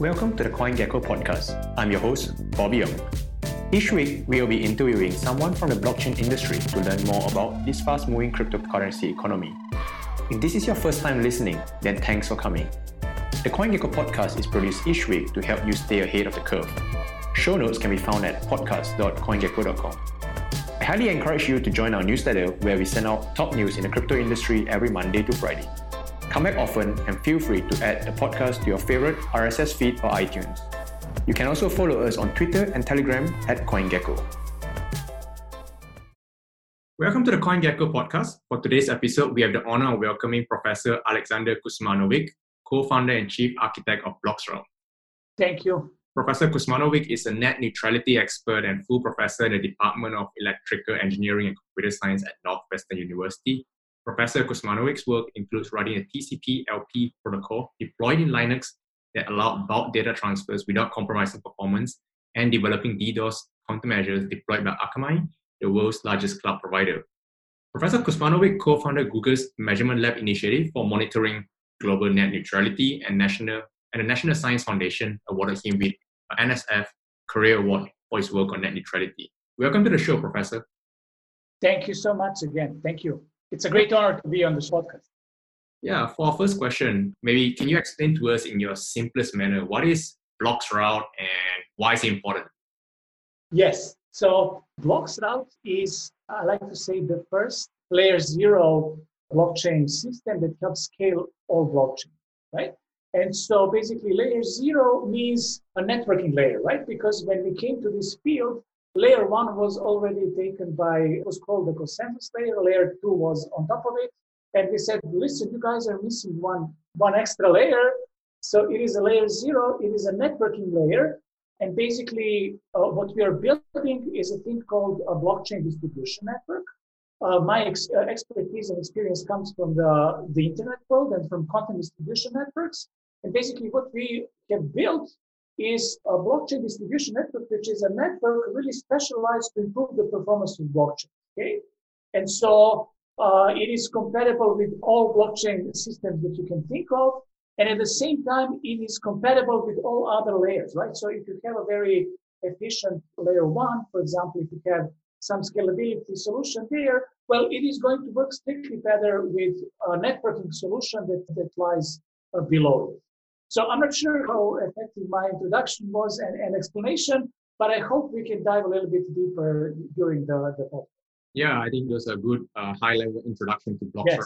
Welcome to the CoinGecko podcast. I'm your host, Bobby Ong. Each week, we will be interviewing someone from the blockchain industry to learn more about this fast moving cryptocurrency economy. If this is your first time listening, then thanks for coming. The CoinGecko podcast is produced each week to help you stay ahead of the curve. Show notes can be found at podcast.coingecko.com. I highly encourage you to join our newsletter where we send out top news in the crypto industry every Monday to Friday. Come back often and feel free to add the podcast to your favorite RSS feed or iTunes. You can also follow us on Twitter and Telegram at CoinGecko. Welcome to the CoinGecko podcast. For today's episode, we have the honor of welcoming Professor Alexander Kuzmanovic, co-founder and chief architect of Bloxroute. Thank you. Professor Kuzmanovic is a net neutrality expert and full professor in the Department of Electrical Engineering and Computer Science at Northwestern University Professor Kuzmanovic's work includes writing a TCP/LP protocol deployed in Linux that allowed bulk data transfers without compromising performance, and developing DDoS countermeasures deployed by Akamai, the world's largest cloud provider. Professor Kuzmanovic co-founded Google's Measurement Lab initiative for monitoring global net neutrality and national and the National Science Foundation awarded him with an NSF Career Award for his work on net neutrality. Welcome to the show, Professor. Thank you so much again. Thank you. It's a great honor to be on this podcast. Yeah, for our first question, maybe can you explain to us in your simplest manner what is Bloxroute and why is it important? Yes. So Bloxroute is, I like to say, the first layer zero blockchain system that helps scale all blockchain, right? And so basically layer zero means a networking layer, right? Because when we came to this field, Layer one was already taken by, it was called the consensus layer. Layer two was on top of it. And we said, listen, you guys are missing one, one extra layer. So it is a layer zero. It is a networking layer. And basically, uh, what we are building is a thing called a blockchain distribution network. Uh, my ex- uh, expertise and experience comes from the, the internet world and from content distribution networks. And basically, what we have built is a blockchain distribution network, which is a network really specialized to improve the performance of blockchain. Okay, and so uh, it is compatible with all blockchain systems that you can think of, and at the same time, it is compatible with all other layers, right? So if you have a very efficient layer one, for example, if you have some scalability solution there, well, it is going to work strictly better with a networking solution that, that lies uh, below it. So I'm not sure how effective my introduction was and, and explanation, but I hope we can dive a little bit deeper during the, the talk. Yeah, I think there's a good uh, high-level introduction to Bloxroute. Yes.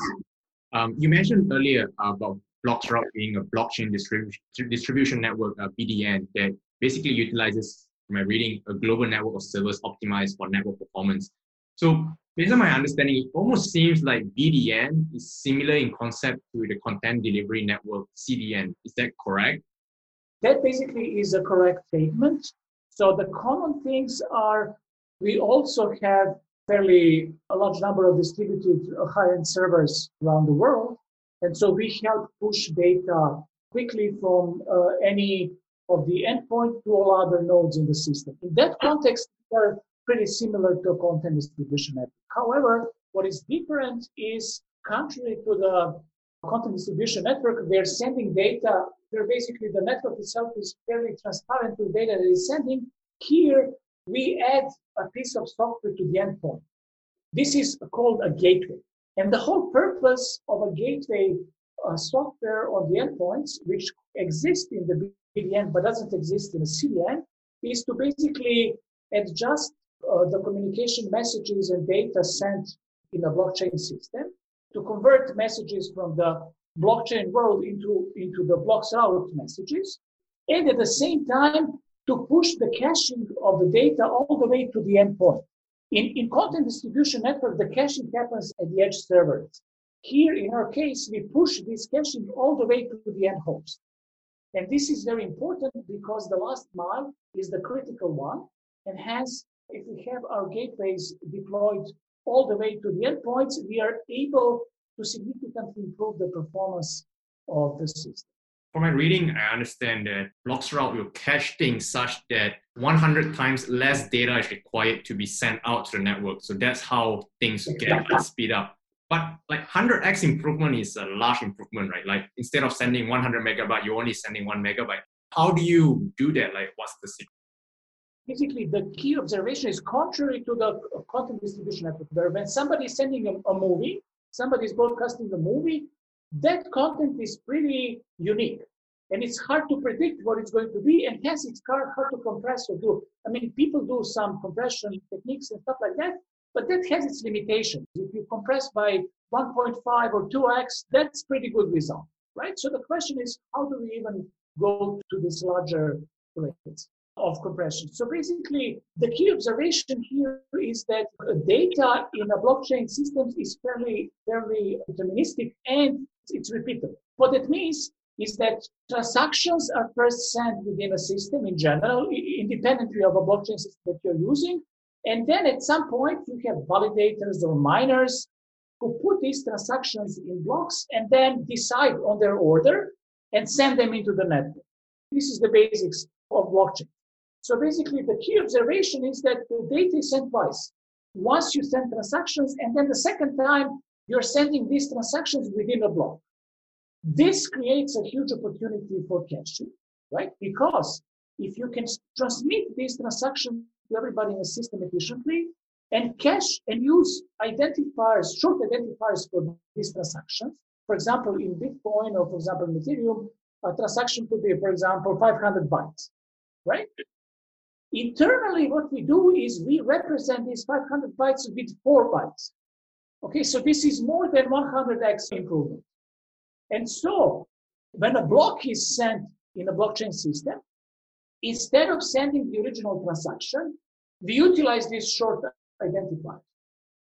Um, you mentioned earlier about Bloxroute being a blockchain distribu- distribution network, uh, BDN, that basically utilizes, from my reading, a global network of servers optimized for network performance. So based on my understanding, it almost seems like BDN is similar in concept to the content delivery network CDN. Is that correct? That basically is a correct statement. So the common things are we also have fairly a large number of distributed high-end servers around the world. And so we help push data quickly from uh, any of the endpoint to all other nodes in the system. In that context, are pretty similar to a content distribution network. However, what is different is contrary to the content distribution network, they're sending data. They're basically the network itself is fairly transparent to the data that is sending. Here, we add a piece of software to the endpoint. This is called a gateway. And the whole purpose of a gateway uh, software on the endpoints, which exists in the BDN but doesn't exist in a CDN, is to basically adjust uh, the communication messages and data sent in a blockchain system to convert messages from the blockchain world into, into the Bloxroute messages. And at the same time, to push the caching of the data all the way to the endpoint. In, in content distribution network, the caching happens at the edge servers. Here, in our case, we push this caching all the way to the end host. And this is very important because the last mile is the critical one and hence if we have our gateways deployed all the way to the endpoints, we are able to significantly improve the performance of the system. From my reading, I understand that Bloxroute will cache things such that 100 times less data is required to be sent out to the network. So that's how things get speed up. But like 100x improvement is a large improvement, right? Like instead of sending 100 megabyte, you're only sending one megabyte. How do you do that? Like, what's the secret? Basically, the key observation is contrary to the content distribution network, where when somebody is sending a, a movie, somebody is broadcasting the movie, that content is pretty unique. And it's hard to predict what it's going to be, and hence it's hard, hard to compress or do. I mean, people do some compression techniques and stuff like that, but that has its limitations. If you compress by 1.5 or 2x, that's pretty good result, right? So the question is, how do we even go to this larger rates of compression? So basically, the key observation here is that data in a blockchain system is fairly, fairly deterministic and it's repeatable. What it means is that transactions are first sent within a system in general, independently of a blockchain system that you're using. And then at some point, you have validators or miners who put these transactions in blocks and then decide on their order and send them into the network. This is the basics of blockchain. So basically, the key observation is that the data is sent twice. Once you send transactions, and then the second time, you're sending these transactions within a block. This creates a huge opportunity for caching, right? Because if you can transmit these transactions to everybody in the system efficiently and cache and use identifiers, short identifiers for these transactions. For example, in Bitcoin or for example in Ethereum, a transaction could be, for example, 500 bytes, right? Internally, what we do is we represent these 500 bytes with four bytes. Okay, so this is more than 100x improvement. And so when a block is sent in a blockchain system, instead of sending the original transaction, we utilize this short identifier.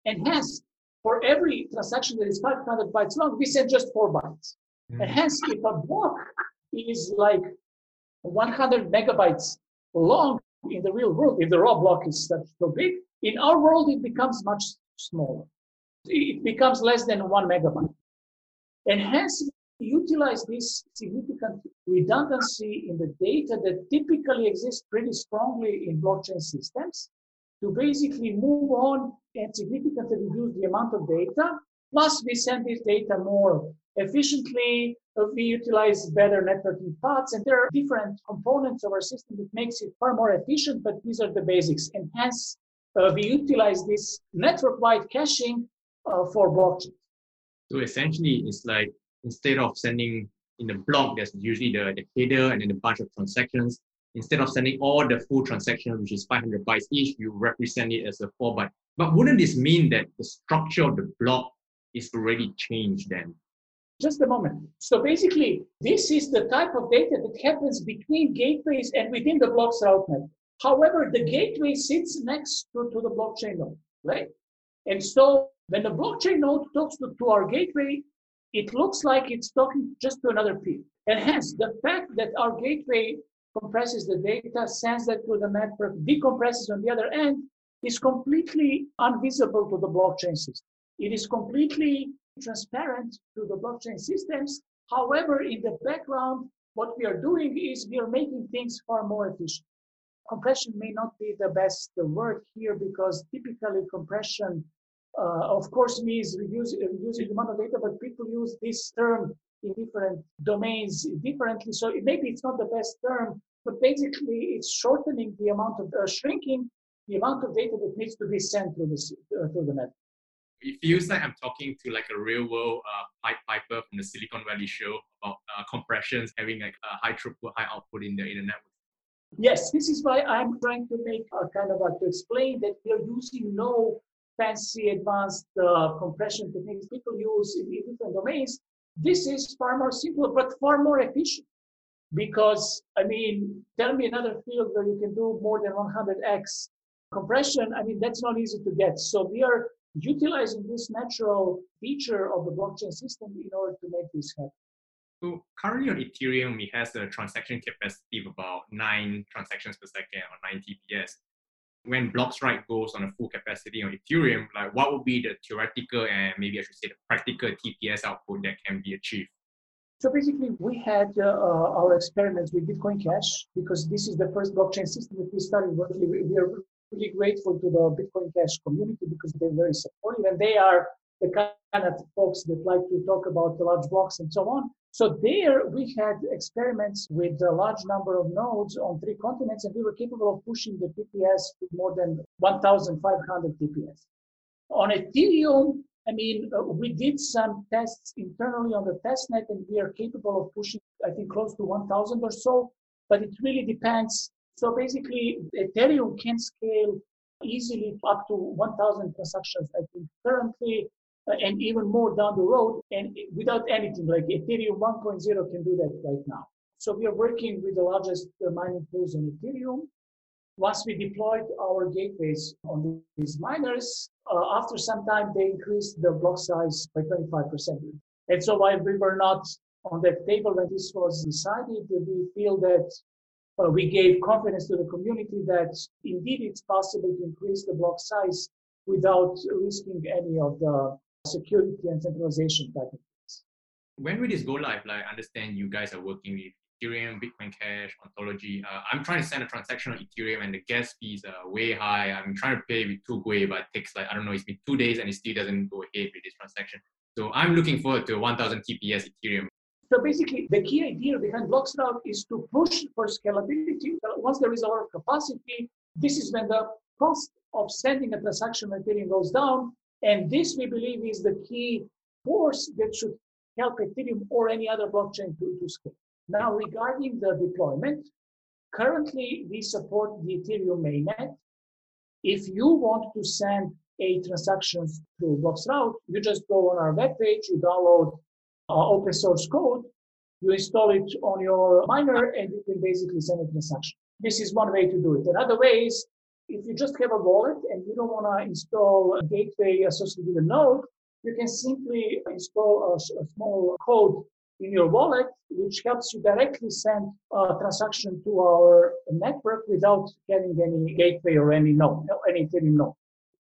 And hence, for every transaction that is 500 bytes long, we send just four bytes. Mm-hmm. And hence, if a block is like 100 megabytes long in the real world, if the raw block is so big, in our world, it becomes much smaller. It becomes less than one megabyte. And hence, utilize this significant redundancy in the data that typically exists pretty strongly in blockchain systems to basically move on and significantly reduce the amount of data. Plus, we send this data more efficiently. We utilize better networking paths, and there are different components of our system that makes it far more efficient. But these are the basics, and hence uh, we utilize this network-wide caching uh, for blockchain. So essentially, it's like instead of sending in the block, there's usually the, the header and then a bunch of transactions. Instead of sending all the full transaction, which is 500 bytes each, you represent it as a four byte. But wouldn't this mean that the structure of the block is already changed then? Just a moment. So basically, this is the type of data that happens between gateways and within the Bloxroute network. However, the gateway sits next to, to the blockchain node, right? And so when the blockchain node talks to, to our gateway, it looks like it's talking just to another peer. And hence, the fact that our gateway compresses the data, sends that to the network, decompresses on the other end, is completely invisible to the blockchain system. It is completely transparent to the blockchain systems. However, in the background, what we are doing is we are making things far more efficient. Compression may not be the best word here because typically compression uh, of course means reducing the amount of data, but people use this term in different domains differently. So maybe it's not the best term, but basically it's shortening the amount of uh, shrinking the amount of data that needs to be sent through the uh, through the net. It feels like I'm talking to like a real world uh, Pied Piper from the Silicon Valley show about uh, compressions having like a high throughput, high output in the in the network. Yes, this is why I'm trying to make a kind of like to explain that we are using no fancy advanced uh, compression techniques people use in, in different domains. This is far more simple, but far more efficient. Because, I mean, tell me another field where you can do more than 100x compression. I mean, that's not easy to get. So we are utilizing this natural feature of the blockchain system in order to make this happen. So currently on Ethereum, it has a transaction capacity of about nine transactions per second or nine TPS when Bloxroute goes on a full capacity on Ethereum, like what would be the theoretical and maybe I should say the practical TPS output that can be achieved? So basically, we had uh, uh, our experiments with Bitcoin Cash because this is the first blockchain system that we started working. We are really grateful to the Bitcoin Cash community because they're very supportive and they are the kind of folks that like to talk about the large blocks and so on. So there we had experiments with a large number of nodes on three continents, and we were capable of pushing the TPS to more than 1,500 TPS. On Ethereum, I mean, uh, we did some tests internally on the testnet, and we are capable of pushing, I think, close to 1,000 or so. But it really depends. So basically, Ethereum can scale easily up to 1,000 transactions, I think, currently and even more down the road and without anything like ethereum 1.0 can do that right now. So we are working with the largest uh, mining pools on ethereum. Once we deployed our gateways on these miners uh, after some time they increased the block size by 25% and so while we were not on that table when this was decided we feel that uh, we gave confidence to the community that indeed it's possible to increase the block size without risking any of the security and centralization type of things. When will this go live? Like, I understand you guys are working with Ethereum, Bitcoin Cash, Ontology. Uh, I'm trying to send a transaction on Ethereum and the gas fees are way high. I'm trying to pay with two Gwei, but it takes like, I don't know, it's been two days and it still doesn't go ahead with this transaction. So I'm looking forward to 1000 TPS Ethereum. So basically, the key idea behind Bloxroute is to push for scalability. Once there is a lot of capacity, this is when the cost of sending a transaction on Ethereum goes down and this, we believe, is the key force that should help Ethereum or any other blockchain to, to scale. Now, regarding the deployment, currently we support the Ethereum mainnet. If you want to send a transaction through Bloxroute, you just go on our webpage, you download Uh, open source code, you install it on your miner, and you can basically send a transaction. This is one way to do it. Another way is if you just have a wallet and you don't want to install a gateway associated with a node, you can simply install a, a, small code in your wallet, which helps you directly send a transaction to our network without getting any gateway or any node, any Ethereum node.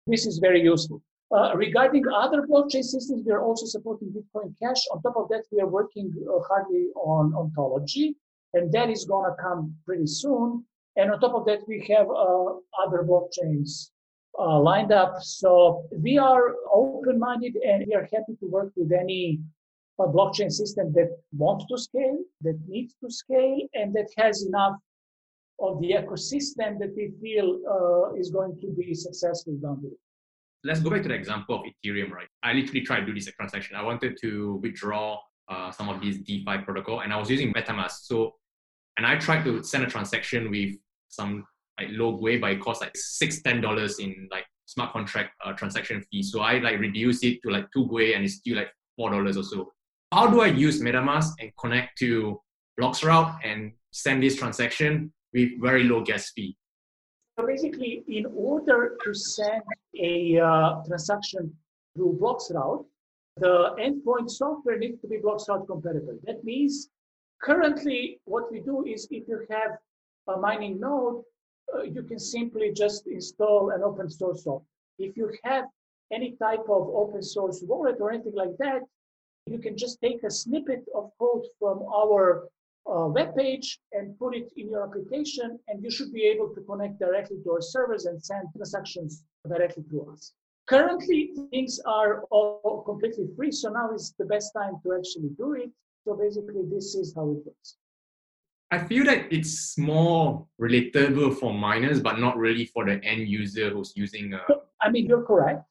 This is very useful. Uh, regarding other blockchain systems, we are also supporting Bitcoin Cash. On top of that, we are working uh, hardly on ontology, and that is going to come pretty soon. And on top of that, we have uh, other blockchains uh, lined up. So we are open-minded and we are happy to work with any uh, blockchain system that wants to scale, that needs to scale, and that has enough of the ecosystem that we feel uh, is going to be successful down the road. Let's go back to the example of Ethereum, right? I literally tried to do this transaction. I wanted to withdraw uh, some of these DeFi protocol, and I was using MetaMask. So, and I tried to send a transaction with some like low Gwei, but it costs like six ten dollars in like smart contract uh, transaction fee. So I like reduce it to like two Gwei and it's still like four dollars or so. How do I use MetaMask and connect to Bloxroute and send this transaction with very low gas fee? Basically, in order to send a uh, transaction through Bloxroute, the endpoint software needs to be Bloxroute compatible. That means currently what we do is if you have a mining node, uh, you can simply just install an open source software. If you have any type of open source wallet or anything like that, you can just take a snippet of code from our uh, web page and put it in your application, and you should be able to connect directly to our servers and send transactions directly to us. Currently, things are all completely free, so now is the best time to actually do it. So basically, this is how it works. I feel that it's more relatable for miners, but not really for the end user who's using. A... I mean, you're correct.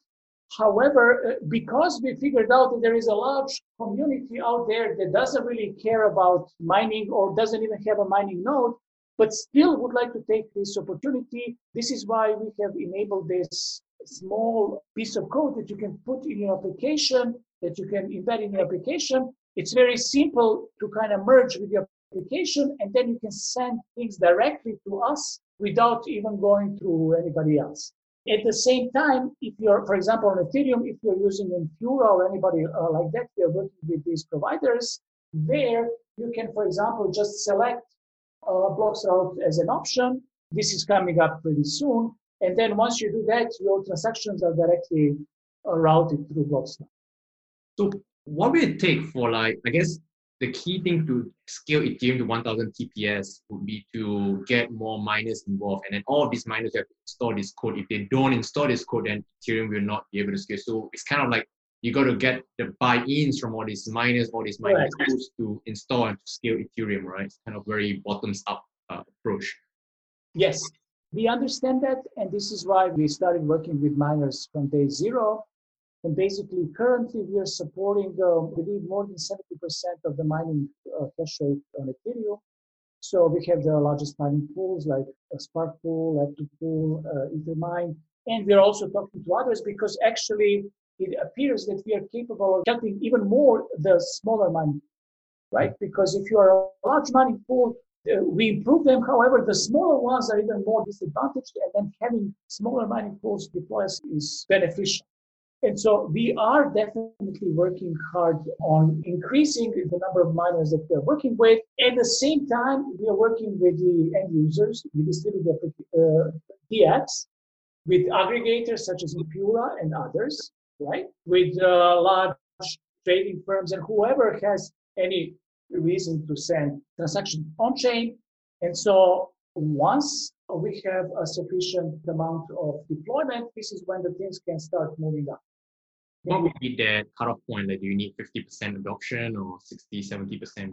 However, uh, because we figured out that there is a large community out there that doesn't really care about mining or doesn't even have a mining node, but still would like to take this opportunity, this is why we have enabled this small piece of code that you can put in your application, that you can embed in your application. It's very simple to kind of merge with your application, and then you can send things directly to us without even going through anybody else. At the same time, if you're, for example, on Ethereum, if you're using Infura or anybody uh, like that, are working with these providers. There, you can, for example, just select uh, Bloxroute as an option. This is coming up pretty soon. And then once you do that, your transactions are directly uh, routed through Bloxroute. So what will it take for like, I guess the key thing to scale Ethereum to 1000 TPS would be to get more miners involved. And then all of these miners have to install this code. If they don't install this code, then Ethereum will not be able to scale. So it's kind of like you got to get the buy-ins from all these miners, all these miners Right. to install and to scale Ethereum, right? It's kind of very bottoms-up uh, approach. Yes, we understand that, and this is why we started working with miners from day zero. And basically, currently we are supporting, uh, we need more than 70% of the mining uh, hash rate on Ethereum. So we have the largest mining pools like Spark Pool, Lepto Pool, uh, Ethermine, and we are also talking to others because actually it appears that we are capable of helping even more the smaller mining, right? Because if you are a large mining pool, uh, we improve them. However, the smaller ones are even more disadvantaged, and then having smaller mining pools deployed is beneficial. And so we are definitely working hard on increasing the number of miners that we're working with. At the same time, we are working with the end users, with distributed uh, DApps, with aggregators such as Infura and others, right? With uh, large trading firms and whoever has any reason to send transactions on chain. And so once we have a sufficient amount of deployment, this is when the things can start moving up. What would be the cutoff point? Like, do you need 50% adoption or 60, 70%?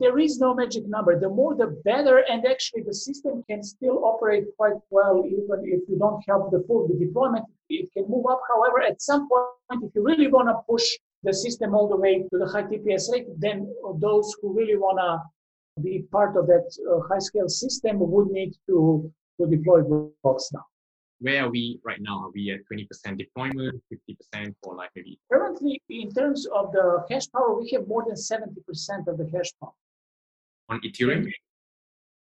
There is no magic number. The more, the better. And actually, the system can still operate quite well, even if you don't have the full deployment. It can move up. However, at some point, if you really want to push the system all the way to the high TPS rate, then those who really want to be part of that uh, high scale system would need to, to deploy blocks now. Where are we right now? Are we at 20% deployment, 50% or like maybe? Currently, in terms of the hash power, we have more than 70% of the hash power. On Ethereum?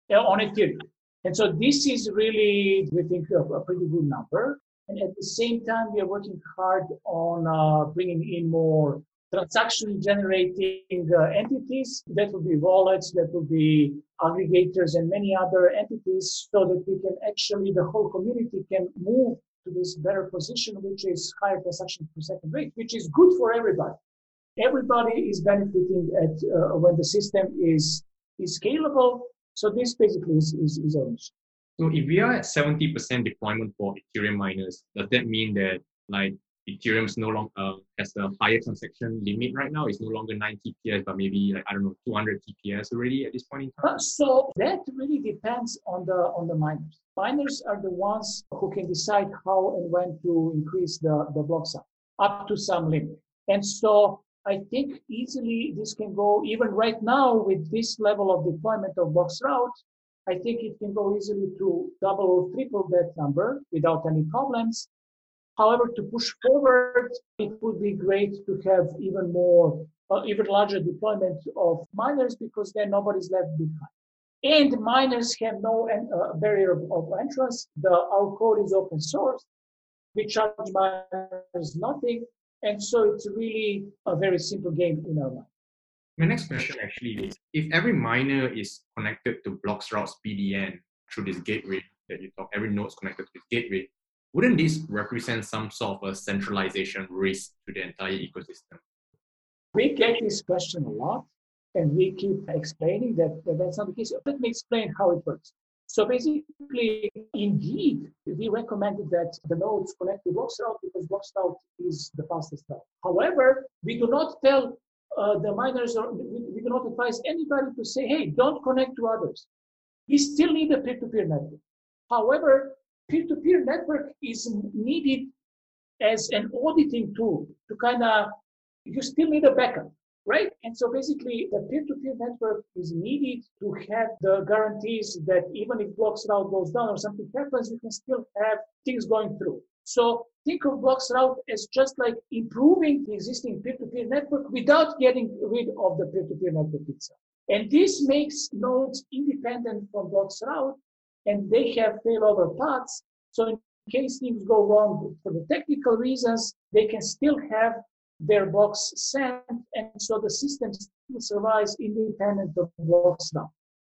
Yeah, on Ethereum. And so this is really, we think, a, a pretty good number. And at the same time, we are working hard on uh, bringing in more transaction generating uh, entities. That will be wallets, that will be aggregators and many other entities so that we can actually, the whole community can move to this better position, which is higher transaction per second rate, which is good for everybody. Everybody is benefiting at uh, when the system is, is scalable. So this basically is, is, is our mission. So if we are at 70% deployment for Ethereum miners, does that mean that like Ethereum's no longer uh, has a higher transaction limit right now? It's no longer 9 TPS, but maybe like I don't know 200 TPS already at this point in time. Uh, so that really depends on the on the miners. Miners are the ones who can decide how and when to increase the the block size up to some limit. And so I think easily this can go even right now with this level of deployment of Bloxroute. I think it can go easily to double or triple that number without any problems. However, to push forward, it would be great to have even more, uh, even larger deployment of miners because then nobody's left behind. And miners have no uh, barrier of, of entrance. The, our code is open source. We charge miners nothing. And so it's really a very simple game in our mind. My next question actually is if every miner is connected to Bloxroutes BDN through this gateway that you talk, every node is connected to this gateway, wouldn't this represent some sort of a centralization risk to the entire ecosystem? We get this question a lot, and we keep explaining that, that that's not the case. Let me explain how it works. So basically, indeed, we recommended that the nodes connect to Bloxroute because Bloxroute is the fastest route. However, we do not tell uh, the miners, or we, we do not advise anybody to say, hey, don't connect to others. We still need a peer-to-peer network. However, peer-to-peer network is needed as an auditing tool to kind of, you still need a backup, right? And so basically the peer-to-peer network is needed to have the guarantees that even if Bloxroute goes down or something happens, you can still have things going through. So think of Bloxroute as just like improving the existing peer-to-peer network without getting rid of the peer-to-peer network itself. And this makes nodes independent from Bloxroute and they have failover paths. So in case things go wrong for the technical reasons, they can still have their blocks sent, and so the system still survives independent of blocks Bloxroute.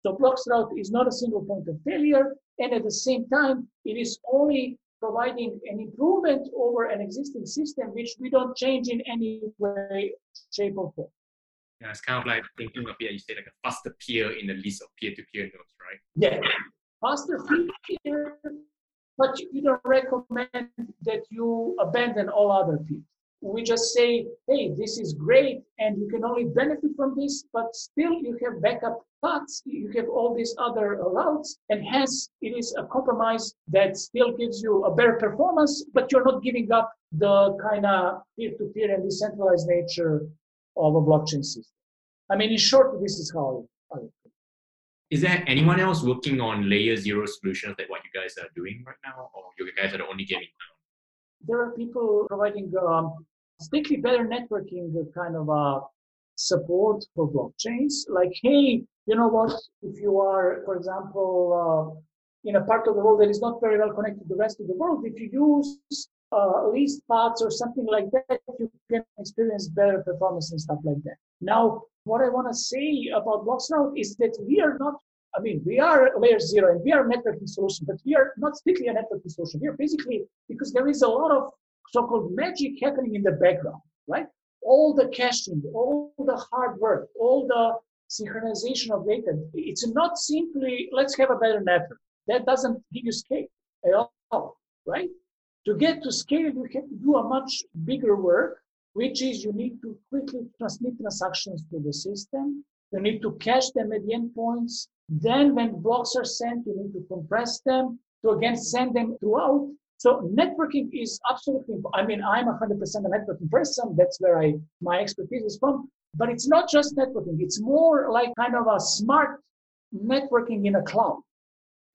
So Bloxroute is not a single point of failure, and at the same time, it is only providing an improvement over an existing system, which we don't change in any way, shape, or form. Yeah, it's kind of like thinking of it, you say like a faster peer in the list of peer-to-peer nodes, right? Yeah, peer, but you don't recommend that you abandon all other peers. we just say, hey, this is great and you can only benefit from this, but still you have backup paths, you have all these other routes, and hence it is a compromise that still gives you a better performance, but you're not giving up the kind of peer-to-peer and decentralized nature of a blockchain system. I mean, in short, this is how I is there anyone else working on layer zero solutions like what you guys are doing right now, or you guys are the only game in town? There are people providing um, strictly better networking kind of uh, support for blockchains. Like, hey, you know what? If you are, for example, uh, in a part of the world that is not very well connected to the rest of the world, if you use uh, least paths or something like that, you can experience better performance and stuff like that. Now, what I want to say about Bloxroute is that we are not, I mean, we are layer zero and we are networking solution, but we are not strictly a networking solution. We are basically, because there is a lot of so-called magic happening in the background, right? All the caching, all the hard work, all the synchronization of data. It's not simply, let's have a better network. That doesn't give you scale at all, right? To get to scale, you have to do a much bigger work which is you need to quickly transmit transactions to the system. You need to cache them at the endpoints. Then when blocks are sent, you need to compress them to again send them throughout. So networking is absolutely, I mean, I'm 100% a networking person. That's where I, my expertise is from. But it's not just networking. It's more like kind of a smart networking in a cloud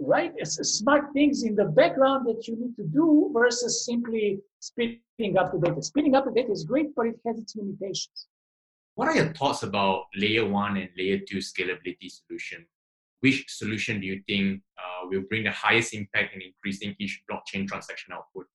right? It's smart things in the background that you need to do versus simply speeding up the data. Speeding up the data is great, but it has its limitations. What are your thoughts about layer one and layer two scalability solution? Which solution do you think uh, will bring the highest impact in increasing each blockchain transaction output?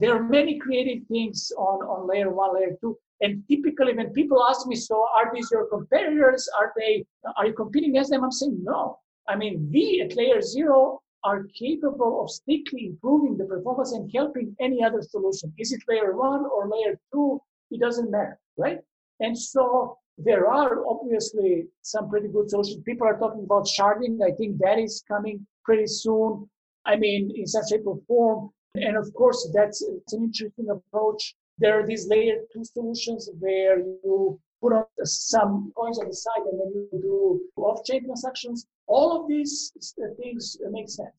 There are many creative things on, on layer one, layer two. And typically when people ask me, so are these your competitors? Are they, are you competing against them? I'm saying no. I mean, we at layer zero are capable of strictly improving the performance and helping any other solution. Is it layer one or layer two? It doesn't matter, right? And so there are obviously some pretty good solutions. People are talking about sharding. I think that is coming pretty soon. I mean, in some shape or form. And of course, that's an interesting approach. There are these layer two solutions where you put on some coins on the side and then you do off-chain transactions. All of these uh, things uh, make sense.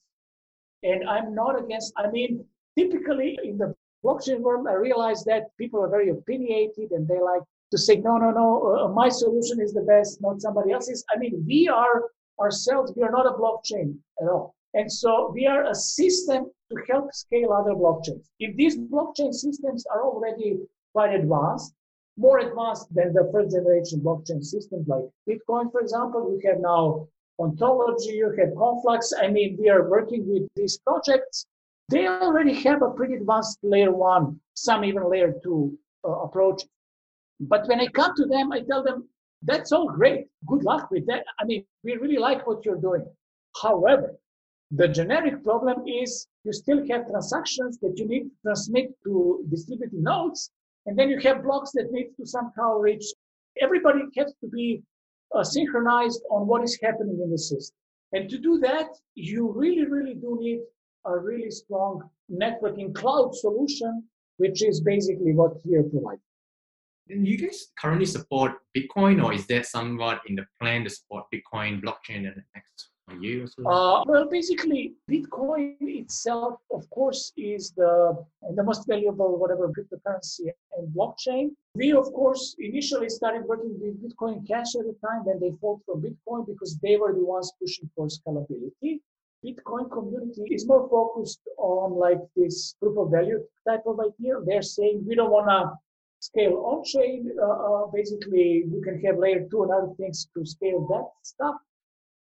And I'm not against, I mean, typically in the blockchain world, I realize that people are very opinionated and they like to say, no, no, no, uh, uh, my solution is the best, not somebody else's. I mean, we are ourselves, we are not a blockchain at all. And so we are a system to help scale other blockchains. If these blockchain systems are already quite advanced, more advanced than the first generation blockchain systems like Bitcoin, for example. We have now ontology, you have Conflux. I mean, we are working with these projects. They already have a pretty advanced layer one, some even layer two uh, approach. But when I come to them, I tell them, that's all great. Good luck with that. I mean, we really like what you're doing. However, the generic problem is you still have transactions that you need to transmit to distributed nodes and then you have blocks that need to somehow reach. Everybody has to be uh, synchronized on what is happening in the system. And to do that, you really, really do need a really strong networking cloud solution, which is basically what here provides. And you guys currently support Bitcoin, or is that somewhat in the plan to support Bitcoin blockchain in the next you? Uh, well, basically, Bitcoin itself, of course, is the the most valuable whatever cryptocurrency and blockchain. We, of course, initially started working with Bitcoin Cash at the time. Then they fought for Bitcoin because they were the ones pushing for scalability. Bitcoin community is more focused on like this proof of value type of idea. They're saying we don't want to scale on chain. Uh, uh, basically, you can have layer two and other things to scale that stuff.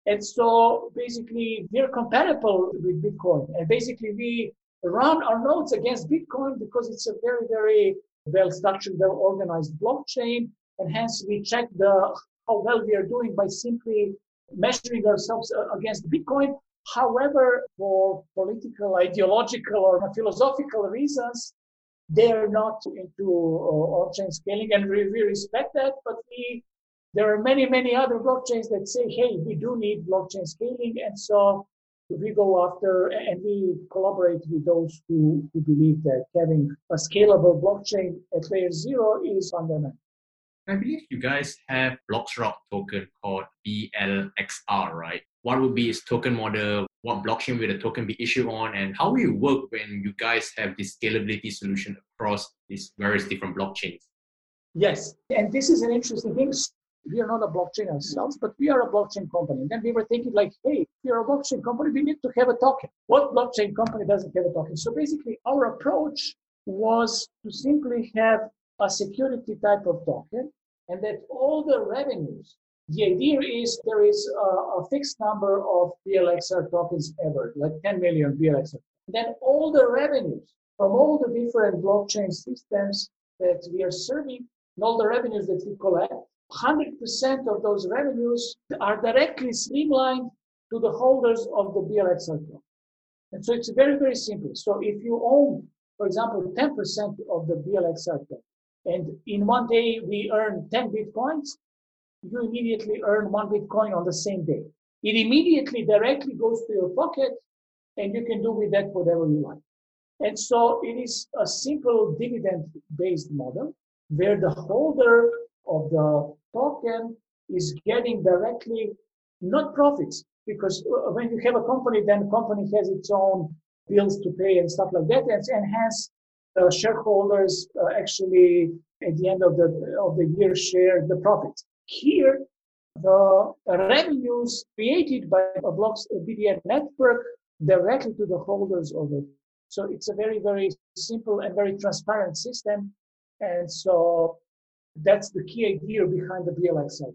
And so basically we're compatible with Bitcoin. And basically we run our nodes against Bitcoin because it's a very, very well structured, well organized blockchain. And hence we check the how well we are doing by simply measuring ourselves uh, against Bitcoin. However, for political, ideological, or philosophical reasons, they're not into uh, on-chain scaling, and we, we respect that. But we there are many, many other blockchains that say, hey, we do need blockchain scaling. And so we go after and we collaborate with those who, who believe that having a scalable blockchain at layer zero is fundamental. I believe you guys have Bloxroute token called BLXR, right? What would be its token model? What blockchain will the token be issued on? And how will it work when you guys have this scalability solution across these various different blockchains? Yes, and this is an interesting thing we are not a blockchain ourselves, but we are a blockchain company. And then we were thinking like, hey, we are a blockchain company, we need to have a token. What blockchain company doesn't have a token? So basically our approach was to simply have a security type of token and that all the revenues, the idea is there is a, a fixed number of BLXR tokens ever, like 10 million BLXR. Then all the revenues from all the different blockchain systems that we are serving, and all the revenues that we collect 100% of those revenues are directly streamlined to the holders of the BLX token. And so it's very, very simple. So if you own, for example, 10% of the BLX token, and in one day we earn 10 Bitcoins, you immediately earn one Bitcoin on the same day. It immediately directly goes to your pocket and you can do with that whatever you like. And so it is a simple dividend based model where the holder of the token is getting directly not profits because uh, when you have a company then the company has its own bills to pay and stuff like that and, and hence the shareholders uh, actually at the end of the of the year share the profits here the revenues created by a blocks bdn network directly to the holders of it. So it's a very very simple and very transparent system and so that's the key idea behind the BLXR.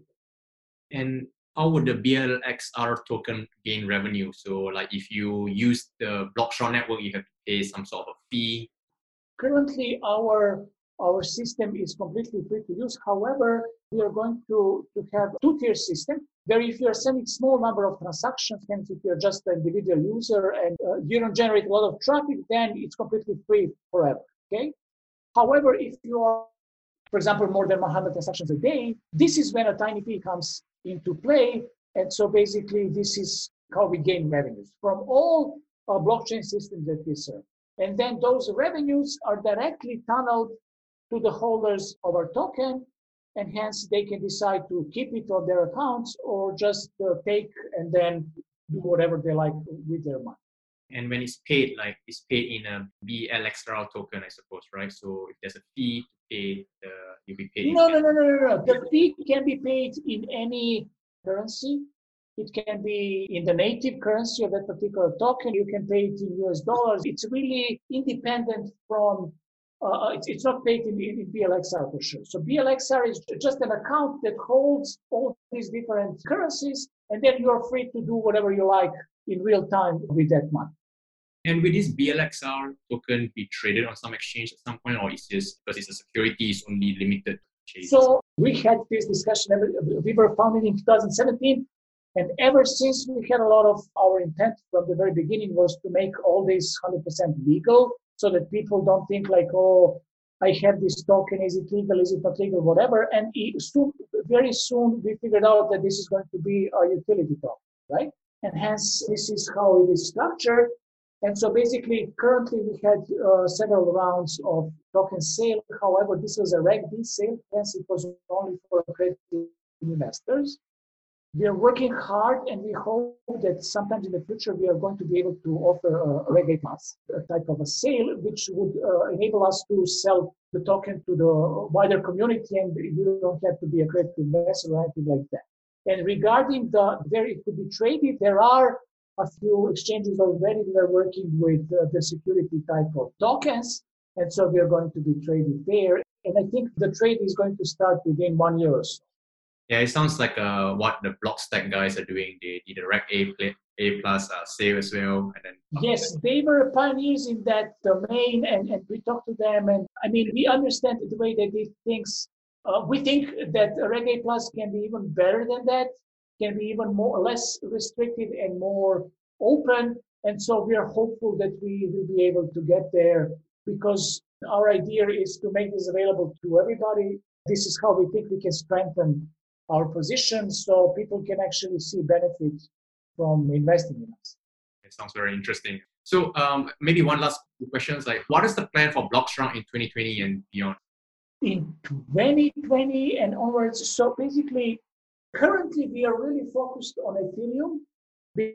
And how would the BLXR token gain revenue? So, like if you use the Blockstream network, you have to pay some sort of fee. Currently, our our system is completely free to use. However, we are going to, to have two-tier system where if you're sending small number of transactions, hence if you're just an individual user and uh, you don't generate a lot of traffic, then it's completely free forever. Okay. However, if you are for example, more than 100 transactions a day, this is when a tiny fee comes into play. And so basically, this is how we gain revenues from all uh, blockchain systems that we serve. And then those revenues are directly tunneled to the holders of our token, and hence they can decide to keep it on their accounts or just uh, take and then do whatever they like with their money. And when it's paid, like it's paid in a BLXR token, I suppose, right? So if there's a fee to pay, the, you'll be paid. No, no, no, no, no, no. The fee can be paid in any currency. It can be in the native currency of that particular token. You can pay it in US dollars. It's really independent from, uh, uh it's, it's not paid in, in, in BLXR for sure. So BLXR is just an account that holds all these different currencies, and then you're free to do whatever you like in real time with that money. And will this BLXR token be traded on some exchange at some point, or is this because it's a security is only limited? So we had this discussion. We were founded in 2017, and ever since we had a lot of our intent from the very beginning was to make all this 100% legal, so that people don't think like, oh, I have this token. Is it legal? Is it not legal? Whatever. And soon, very soon, we figured out that this is going to be a utility token, right? And hence, this is how it is structured. And so basically, currently we had uh, several rounds of token sale. However, this was a Reg D sale, hence it was only for accredited investors. We are working hard and we hope that sometimes in the future we are going to be able to offer a Reg A a type of a sale, which would uh, enable us to sell the token to the wider community and you don't have to be a accredited investor or anything like that. And regarding the where it could be traded, there are a few exchanges already that are working with uh, the security type of tokens. And so we are going to be traded there. And I think the trade is going to start within one year or so. Yeah, it sounds like uh, what the Blockstack guys are doing. They did a Reg A, A plus uh, sale as well. And then yes, they were pioneers in that domain, and, and we talked to them. And I mean, we understand the way they did things uh, we think that Reg A Plus can be even better than that, can be even more less restricted and more open. And so we are hopeful that we will be able to get there because our idea is to make this available to everybody. This is how we think we can strengthen our position so people can actually see benefits from investing in us. It sounds very interesting. So um, maybe one last question is like, what is the plan for Bloxroute in 2020 and beyond? In 2020 and onwards, so basically, currently we are really focused on Ethereum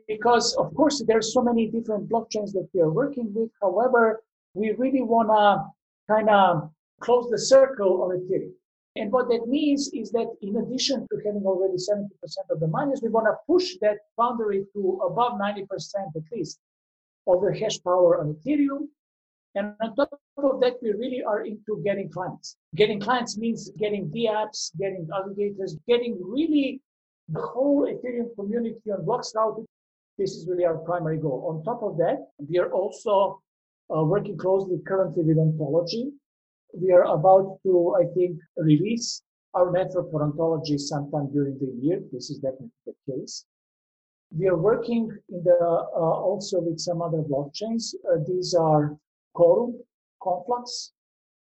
because, of course, there are so many different blockchains that we are working with. However, we really want to kind of close the circle on Ethereum. And what that means is that in addition to having already 70% of the miners, we want to push that boundary to above 90% at least of the hash power on Ethereum. And on top of that, we really are into getting clients. Getting clients means getting the apps, getting aggregators, getting really the whole Ethereum community on Bloxroute. This is really our primary goal. On top of that, we are also uh, working closely currently with Ontology we are about to, I think, release our network for ontology sometime during the year. This is definitely the case. We are working in the uh, also with some other blockchains. Uh, these are Quorum, Conflux,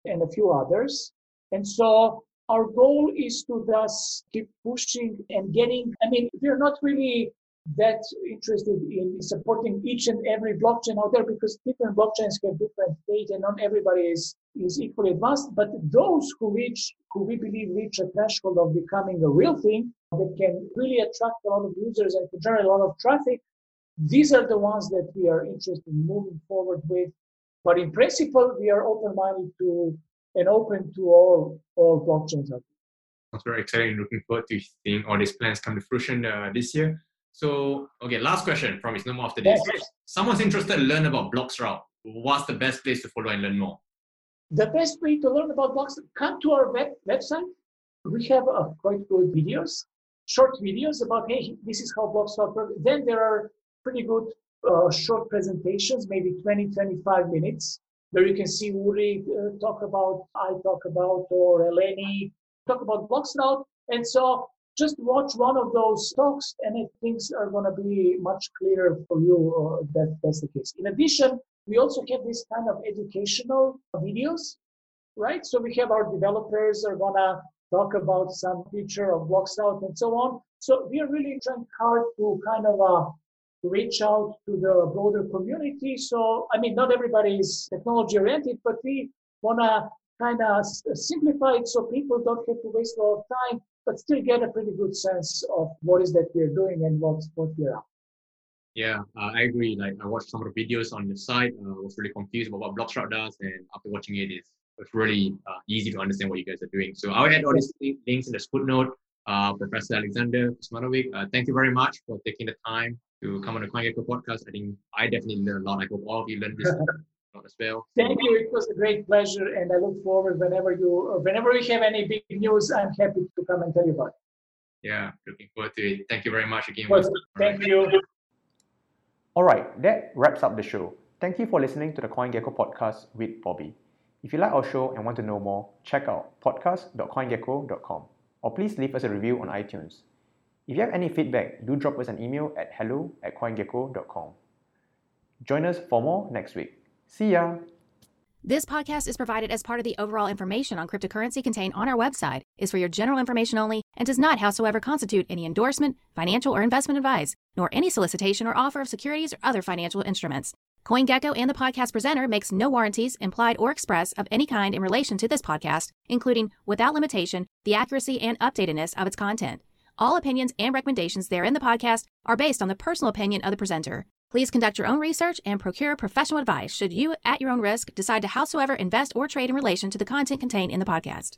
and a few others. And so our goal is to thus keep pushing and getting. I mean, we're not really that interested in supporting each and every blockchain out there because different blockchains have different data and not everybody is, is equally advanced. But those who reach, who we believe reach a threshold of becoming a real thing that can really attract a lot of users and generate a lot of traffic, these are the ones that we are interested in moving forward with. But in principle, we are open-minded to and open to all, all blockchains. That's very exciting. Looking forward to seeing all these plans come to fruition uh, this year. So, okay, last question. Promise, no more after this. Yes. Someone's interested to learn about Bloxroute. What's the best place to follow and learn more? The best way to learn about Blocks, come to our web, website. We have uh, quite good videos, short videos about, hey, this is how Bloxroute works. Then there are pretty good uh, short presentations, maybe 20, 25 minutes, where you can see Uri uh, talk about, I talk about, or Eleni talk about Bloxroute. And so just watch one of those talks and things are going to be much clearer for you uh, that that's the case. In addition we also have this kind of educational videos right? So we have our developers are going to talk about some feature of Bloxroute and so on. So we are really trying hard to kind of uh, reach out to the broader community so i mean not everybody is technology oriented but we want to kind of simplify it so people don't have to waste a lot of time but still get a pretty good sense of what is that we're doing and what what we're up. Yeah, uh, I agree. Like I watched some of the videos on your site. Uh, I was really confused about what Bloxroute does, and after watching it, it's, it's really uh, easy to understand what you guys are doing. So I'll add all these links in the footnote. Uh, Professor Alexander Kuzmanovic, uh, thank you very much for taking the time to come on the CoinGecko podcast. I think I definitely learned a lot. I hope all of you learned this as well. Thank you. It was a great pleasure, and I look forward whenever you, whenever we have any big news, I'm happy to come and tell you about it. Yeah, looking forward to it. Thank you very much again. Well, thank right. you. All right, that wraps up the show. Thank you for listening to the CoinGecko podcast with Bobby. If you like our show and want to know more, check out podcast.coingecko.com or please leave us a review on iTunes. If you have any feedback, do drop us an email at hello at coingecko.com. Join us for more next week. See ya. This podcast is provided as part of the overall information on cryptocurrency contained on our website, is for your general information only, and does not howsoever constitute any endorsement, financial or investment advice, nor any solicitation or offer of securities or other financial instruments. CoinGecko and the podcast presenter makes no warranties, implied or express, of any kind in relation to this podcast, including, without limitation, the accuracy and updatedness of its content. All opinions and recommendations there in the podcast are based on the personal opinion of the presenter. Please conduct your own research and procure professional advice should you, at your own risk, decide to howsoever invest or trade in relation to the content contained in the podcast.